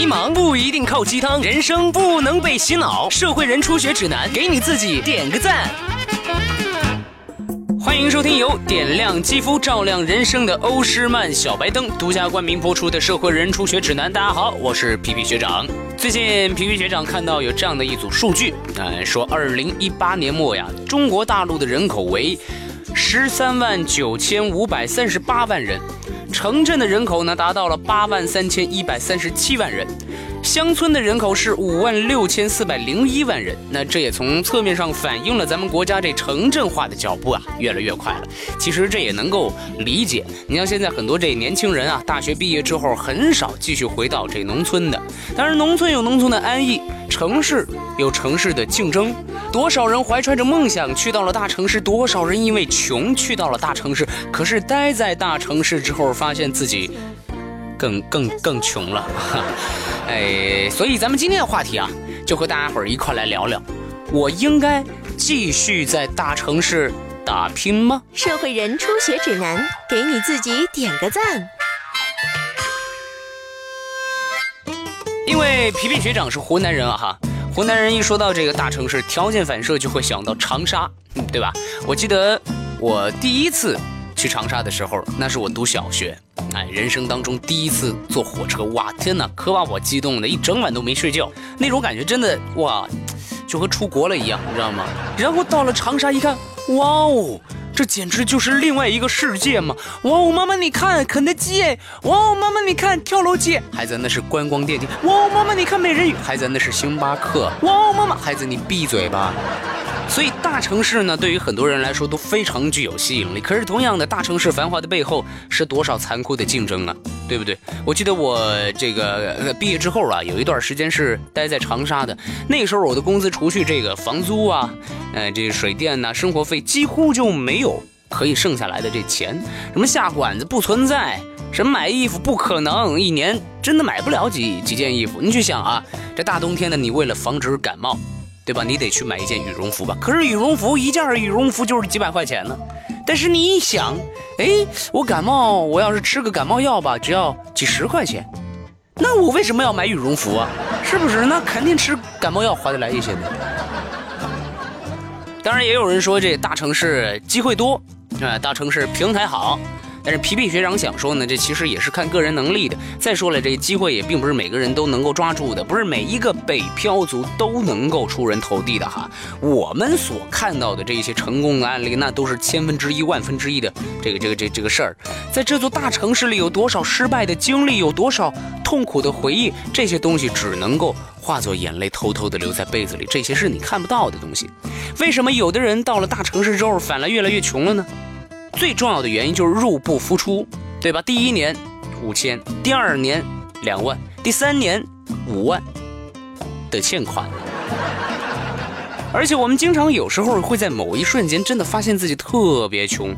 迷茫不一定靠鸡汤，人生不能被洗脑。社会人初学指南，给你自己点个赞。欢迎收听由点亮肌肤、照亮人生的欧诗漫小白灯独家冠名播出的《社会人初学指南》。大家好，我是皮皮学长。最近皮皮学长看到有这样的一组数据，呃，说二零一八年末呀，中国大陆的人口为十三万九千五百三十八万人。城镇的人口呢达到了八万三千一百三十七万人，乡村的人口是五万六千四百零一万人。那这也从侧面上反映了咱们国家这城镇化的脚步啊越来越快了。其实这也能够理解，你像现在很多这年轻人啊，大学毕业之后很少继续回到这农村的。当然，农村有农村的安逸，城市有城市的竞争。多少人怀揣着梦想去到了大城市，多少人因为穷去到了大城市。可是待在大城市之后，发现自己更更更穷了。哎，所以咱们今天的话题啊，就和大家伙儿一块来聊聊：我应该继续在大城市打拼吗？社会人初学指南，给你自己点个赞。因为皮皮学长是湖南人啊，哈。湖南人一说到这个大城市，条件反射就会想到长沙，对吧？我记得我第一次去长沙的时候，那是我读小学，哎，人生当中第一次坐火车，哇，天哪，可把我激动的，一整晚都没睡觉，那种感觉真的哇，就和出国了一样，你知道吗？然后到了长沙一看，哇哦！这简直就是另外一个世界嘛！哇哦，妈妈你看肯德基，哇哦，妈妈你看跳楼机，孩子那是观光电梯，哇哦，妈妈你看美人鱼，孩子那是星巴克，哇哦，妈妈，孩子你闭嘴吧。所以大城市呢，对于很多人来说都非常具有吸引力。可是同样的，大城市繁华的背后是多少残酷的竞争啊，对不对？我记得我这个毕业之后啊，有一段时间是待在长沙的。那时候我的工资除去这个房租啊，呃，这水电呐，生活费几乎就没有可以剩下来的这钱。什么下馆子不存在，什么买衣服不可能，一年真的买不了几几件衣服。你去想啊，这大冬天的，你为了防止感冒。对吧？你得去买一件羽绒服吧。可是羽绒服一件羽绒服就是几百块钱呢。但是你一想，哎，我感冒，我要是吃个感冒药吧，只要几十块钱，那我为什么要买羽绒服啊？是不是？那肯定吃感冒药划得来一些呢。当然，也有人说这大城市机会多，啊，大城市平台好。但是皮皮学长想说呢，这其实也是看个人能力的。再说了，这机会也并不是每个人都能够抓住的，不是每一个北漂族都能够出人头地的哈。我们所看到的这些成功的案例，那都是千分之一、万分之一的这个这个这这个事儿。在这座大城市里，有多少失败的经历，有多少痛苦的回忆，这些东西只能够化作眼泪，偷偷的留在被子里。这些是你看不到的东西。为什么有的人到了大城市之后，反而越来越穷了呢？最重要的原因就是入不敷出，对吧？第一年五千，第二年两万，第三年五万的欠款，而且我们经常有时候会在某一瞬间真的发现自己特别穷，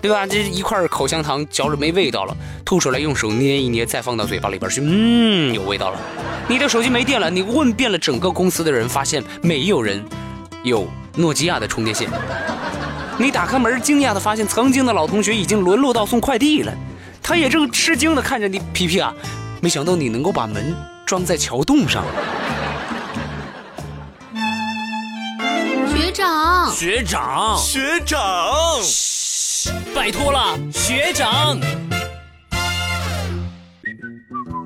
对吧？这一块口香糖嚼着没味道了，吐出来用手捏一捏，再放到嘴巴里边去，嗯，有味道了。你的手机没电了，你问遍了整个公司的人，发现没有人有诺基亚的充电线。你打开门，惊讶的发现曾经的老同学已经沦落到送快递了，他也正吃惊的看着你，皮皮啊，没想到你能够把门装在桥洞上。学长，学长，学长，嘘，拜托了，学长。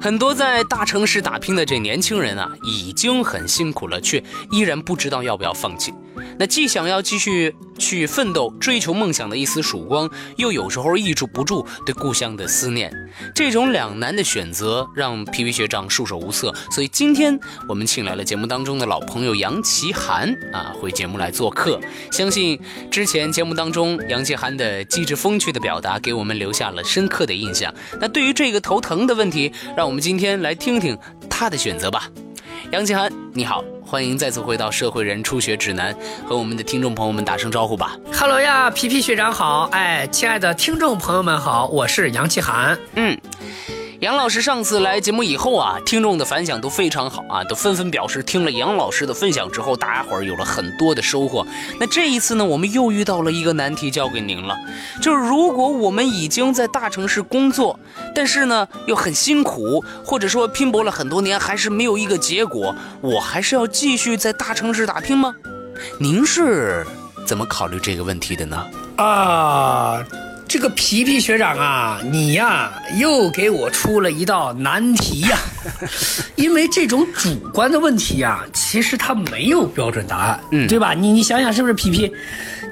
很多在大城市打拼的这年轻人啊，已经很辛苦了，却依然不知道要不要放弃。那既想要继续去奋斗、追求梦想的一丝曙光，又有时候抑制不住对故乡的思念，这种两难的选择让皮皮学长束手无策。所以今天我们请来了节目当中的老朋友杨奇涵啊，回节目来做客。相信之前节目当中杨奇涵的机智风趣的表达，给我们留下了深刻的印象。那对于这个头疼的问题，让我们今天来听听他的选择吧。杨奇涵，你好。欢迎再次回到《社会人初学指南》，和我们的听众朋友们打声招呼吧。Hello 呀，皮皮学长好！哎，亲爱的听众朋友们好，我是杨奇涵。嗯，杨老师上次来节目以后啊，听众的反响都非常好啊，都纷纷表示听了杨老师的分享之后，大家伙儿有了很多的收获。那这一次呢，我们又遇到了一个难题，交给您了，就是如果我们已经在大城市工作，但是呢又很辛苦，或者说拼搏了很多年，还是没有一个结果，我还是要继续在大城市打拼吗？您是怎么考虑这个问题的呢？啊，这个皮皮学长啊，你呀又给我出了一道难题呀、因为这种主观的问题呀、其实它没有标准答案，嗯对吧？你你想想是不是皮皮？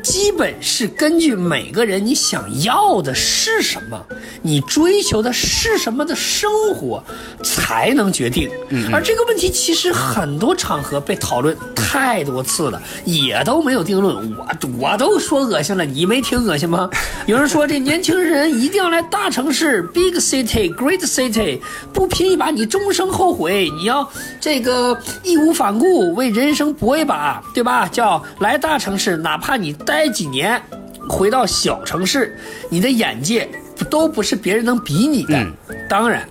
基本是根据每个人你想要的是什么，你追求的是什么的生活，才能决定。而这个问题其实很多场合被讨论太多次了，也都没有定论。我我都说恶心了，你没听恶心吗？有人说这年轻人一定要来大城市，big city，great city，不拼一把你终生后悔。你要这个义无反顾为人生搏一把，对吧？叫来大城市，哪怕你待几年，回到小城市，你的眼界都不是别人能比拟的。当然。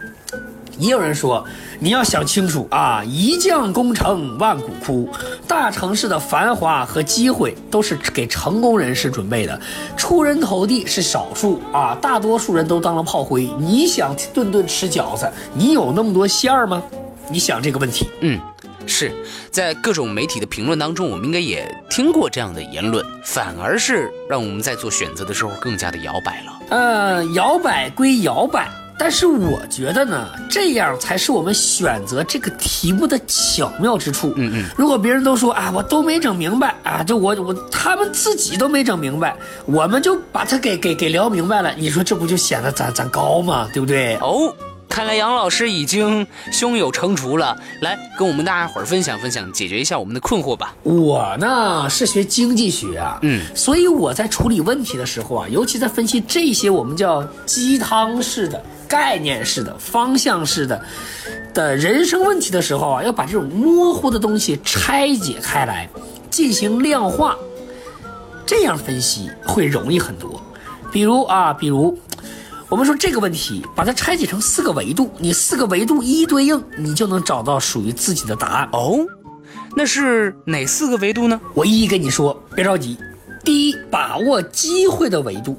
也有人说，你要想清楚啊，一将功成万骨枯。大城市的繁华和机会都是给成功人士准备的，出人头地是少数啊，大多数人都当了炮灰。你想顿顿吃饺子，你有那么多馅儿吗？你想这个问题。嗯，是在各种媒体的评论当中，我们应该也听过这样的言论，反而是让我们在做选择的时候更加的摇摆了。呃，摇摆归摇摆，但是我觉得呢，这样才是我们选择这个题目的巧妙之处。嗯嗯，如果别人都说啊，我都没整明白啊，就我我他们自己都没整明白，我们就把它给给给聊明白了，你说这不就显得咱咱高吗？对不对？哦，看来杨老师已经胸有成竹了，来跟我们大家伙儿分享分享，解决一下我们的困惑吧。我呢是学经济学啊，嗯，所以我在处理问题的时候啊，尤其在分析这些我们叫鸡汤式的、概念式的、方向式的的人生问题的时候啊，要把这种模糊的东西拆解开来，进行量化，这样分析会容易很多。比如啊，比如。我们说这个问题，把它拆解成四个维度，你四个维度一一对应，你就能找到属于自己的答案。哦，那是哪四个维度呢？我一一跟你说，别着急。第一，把握机会的维度。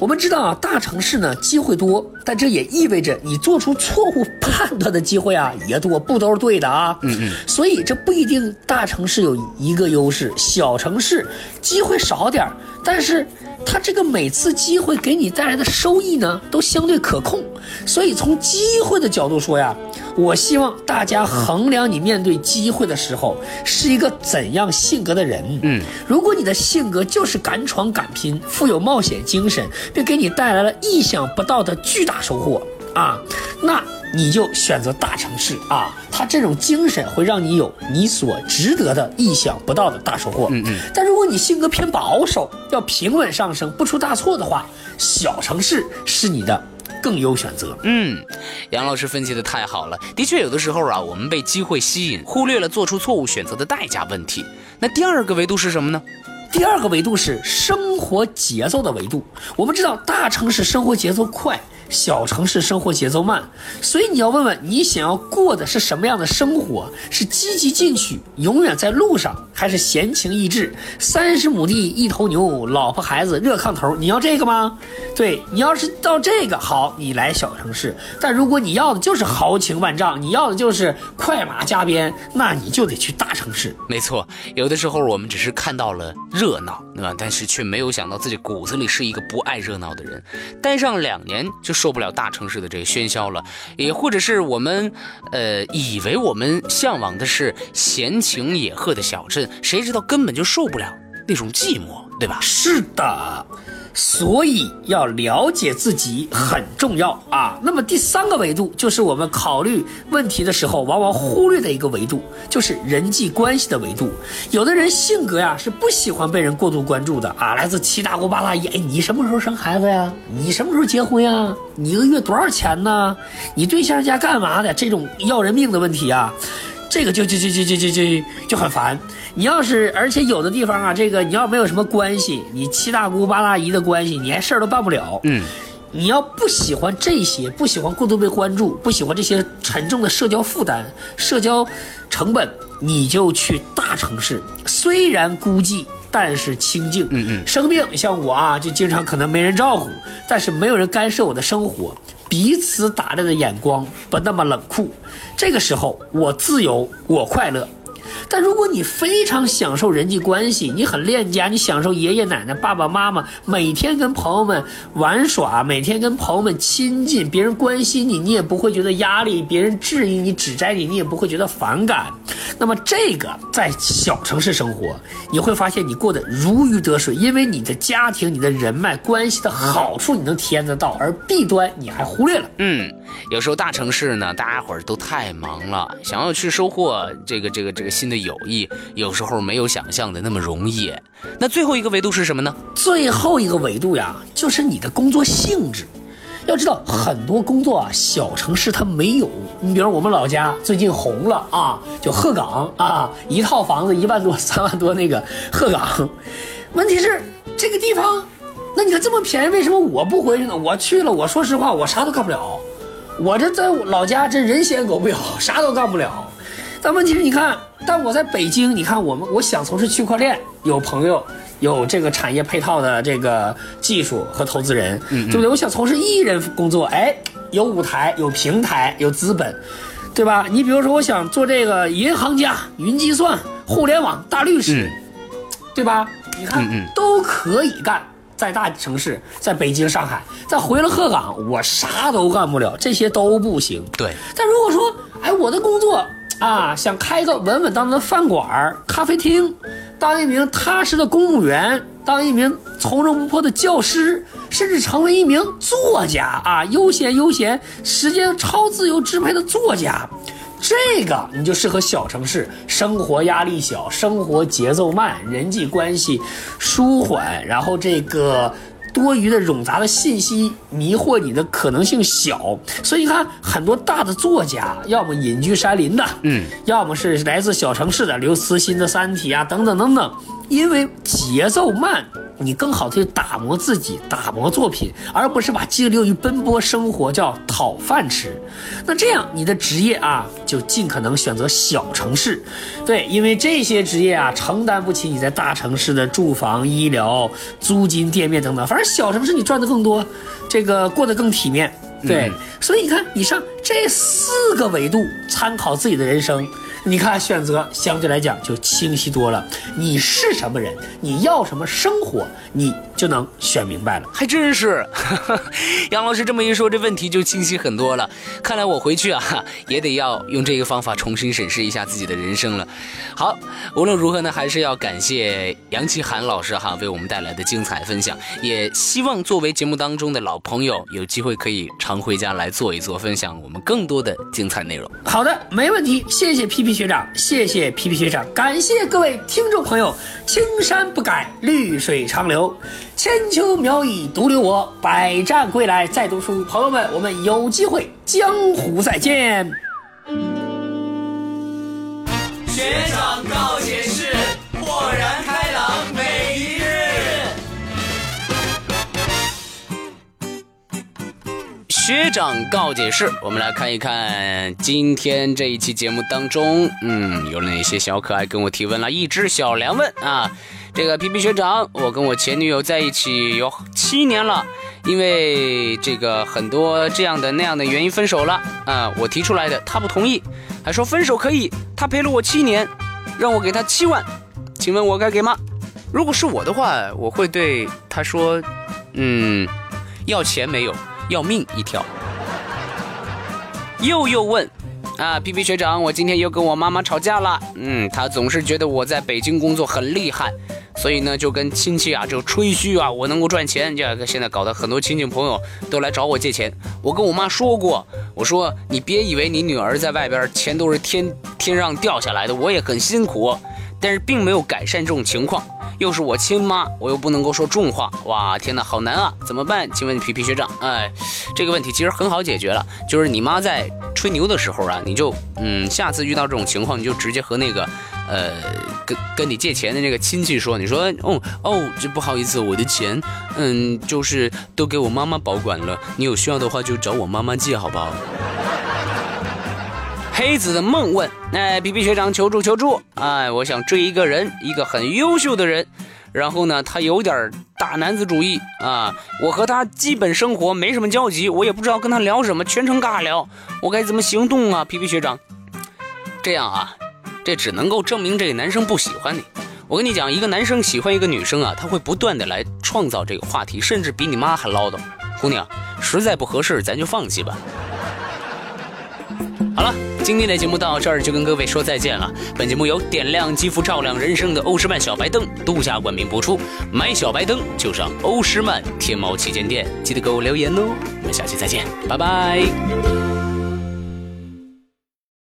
我们知道啊，大城市呢机会多，但这也意味着你做出错误判断的机会啊也多，不都是对的啊。嗯嗯。所以这不一定大城市有一个优势，小城市机会少点儿但是它这个每次机会给你带来的收益呢都相对可控。所以从机会的角度说呀，我希望大家衡量你面对机会的时候是一个怎样性格的人。嗯，如果你的性格就是敢闯敢拼，富有冒险精神，并给你带来了意想不到的巨大收获啊，那你就选择大城市啊。它这种精神会让你有你所值得的意想不到的大收获。嗯嗯。但如果你性格偏保守，要平稳上升，不出大错的话，小城市是你的更优选择。嗯，杨老师分析的太好了。的确，有的时候啊，我们被机会吸引，忽略了做出错误选择的代价问题。那第二个维度是什么呢？第二个维度是生活节奏的维度。我们知道，大城市生活节奏快，小城市生活节奏慢，所以你要问问你想要过的是什么样的生活？是积极进取，永远在路上，还是闲情逸致，三十亩地一头牛，老婆孩子热炕头？你要这个吗？对你要是到这个好，你来小城市；但如果你要的就是豪情万丈，你要的就是快马加鞭，那你就得去大城市。没错，有的时候我们只是看到了热闹，对吧？但是却没有想到自己骨子里是一个不爱热闹的人，待上两年就受不了大城市的这个喧嚣了，也或者是我们，呃，以为我们向往的是闲情野鹤的小镇，谁知道根本就受不了那种寂寞，对吧？是的，所以要了解自己很重要啊。那么第三个维度就是我们考虑问题的时候往往忽略的一个维度，就是人际关系的维度。有的人性格呀是不喜欢被人过度关注的啊，来自七大姑八大姨，哎，你什么时候生孩子呀？你什么时候结婚呀？你一个月多少钱呢？你对象家干嘛的？这种要人命的问题啊。这个就就就就就就就就很烦。你要是，而且有的地方啊，这个你要没有什么关系，你七大姑八大姨的关系，你还事儿都办不了。嗯，你要不喜欢这些，不喜欢过度被关注，不喜欢这些沉重的社交负担、社交成本，你就去大城市。虽然孤寂，但是清静。嗯嗯。生病像我啊，就经常可能没人照顾，但是没有人干涉我的生活，彼此打量的眼光不那么冷酷。这个时候，我自由，我快乐。但如果你非常享受人际关系，你很恋家，你享受爷爷奶奶、爸爸妈妈每天跟朋友们玩耍，每天跟朋友们亲近，别人关心你，你也不会觉得压力；别人质疑你、指摘你，你也不会觉得反感。那么这个在小城市生活，你会发现你过得如鱼得水，因为你的家庭、你的人脉关系的好处你能体验得到，而弊端你还忽略了。嗯，有时候大城市呢，大家伙儿都太忙了，想要去收获这个这个这个新的友谊，有时候没有想象的那么容易。那最后一个维度是什么呢？最后一个维度呀，就是你的工作性质。要知道，很多工作啊，小城市它没有。你比如我们老家最近红了啊，就鹤岗啊，一套房子一万多、三万多那个鹤岗。问题是这个地方，那你看这么便宜，为什么我不回去呢？我去了，我说实话，我啥都干不了。我这在老家这人嫌狗不咬，啥都干不了。但问题是，你看，但我在北京，你看我们，我想从事区块链，有朋友。有这个产业配套的这个技术和投资人，对不对？我想从事艺人工作，哎，有舞台，有平台，有资本，对吧？你比如说，我想做这个银行家、云计算、互联网大律师，对吧？你看，都可以干，在大城市，在北京、上海，再回了鹤岗，我啥都干不了，这些都不行。对。但如果说，哎，我的工作啊，想开个稳稳当当的饭馆、咖啡厅。当一名踏实的公务员，当一名从容不迫的教师，甚至成为一名作家啊，悠闲悠闲，时间超自由支配的作家，这个你就适合小城市，生活压力小，生活节奏慢，人际关系舒缓，然后这个。多余的冗杂的信息迷惑你的可能性小，所以你看很多大的作家，要么隐居山林的，嗯，要么是来自小城市的刘慈欣的《三体》啊，等等等等，因为节奏慢。你更好的去打磨自己，打磨作品，而不是把精力用于奔波生活，叫讨饭吃。那这样你的职业啊，就尽可能选择小城市，对，因为这些职业啊，承担不起你在大城市的住房、医疗、租金、店面等等。反正小城市你赚的更多，这个过得更体面，对。所以你看，以上这四个维度，参考自己的人生。你看，选择相对来讲就清晰多了。你是什么人，你要什么生活，你就能选明白了。还真是，杨老师这么一说，这问题就清晰很多了。看来我回去啊，也得要用这个方法重新审视一下自己的人生了。好，无论如何呢，还是要感谢杨奇涵老师哈，为我们带来的精彩分享。也希望作为节目当中的老朋友，有机会可以常回家来做一做，分享我们更多的精彩内容。好的，没问题。谢谢皮学长，谢谢皮皮学长，感谢各位听众朋友。青山不改，绿水长流，千秋苗已独留我，百战归来再读书。朋友们，我们有机会江湖再见。学长告学长告解室，我们来看一看今天这一期节目当中，嗯，有哪些小可爱跟我提问了？一只小梁问啊，这个皮皮学长，我跟我前女友在一起有七年了，因为这个很多这样的那样的原因分手了啊，我提出来的，他不同意，还说分手可以，他陪了我七年，让我给他七万，请问我该给吗？如果是我的话，我会对他说，嗯，要钱没有。要命一条！又又问，啊，皮皮学长，我今天又跟我妈妈吵架了。嗯，她总是觉得我在北京工作很厉害，所以呢，就跟亲戚啊就吹嘘啊，我能够赚钱。这现在搞得很多亲戚朋友都来找我借钱。我跟我妈说过，我说你别以为你女儿在外边钱都是天天上掉下来的，我也很辛苦，但是并没有改善这种情况。又是我亲妈，我又不能够说重话，哇，天哪，好难啊，怎么办？请问皮皮学长，哎，这个问题其实很好解决了，就是你妈在吹牛的时候啊，你就，嗯，下次遇到这种情况，你就直接和那个呃，跟跟你借钱的那个亲戚说，你说，哦哦，这不好意思，我的钱，嗯，就是都给我妈妈保管了，你有需要的话就找我妈妈借，好不好？黑子的梦问：哎，皮皮学长求助求助！哎，我想追一个人，一个很优秀的人，然后呢，他有点大男子主义啊，我和他基本生活没什么交集，我也不知道跟他聊什么，全程尬聊，我该怎么行动啊？皮皮学长，这样啊，这只能够证明这个男生不喜欢你。我跟你讲，一个男生喜欢一个女生啊，他会不断的来创造这个话题，甚至比你妈还唠叨。姑娘，实在不合适，咱就放弃吧。今天的节目到这儿就跟各位说再见了。本节目由点亮肌肤、照亮人生的欧诗漫小白灯独家冠名播出。买小白灯就上欧诗漫天猫旗舰店，记得给我留言哦。我们下期再见，拜拜。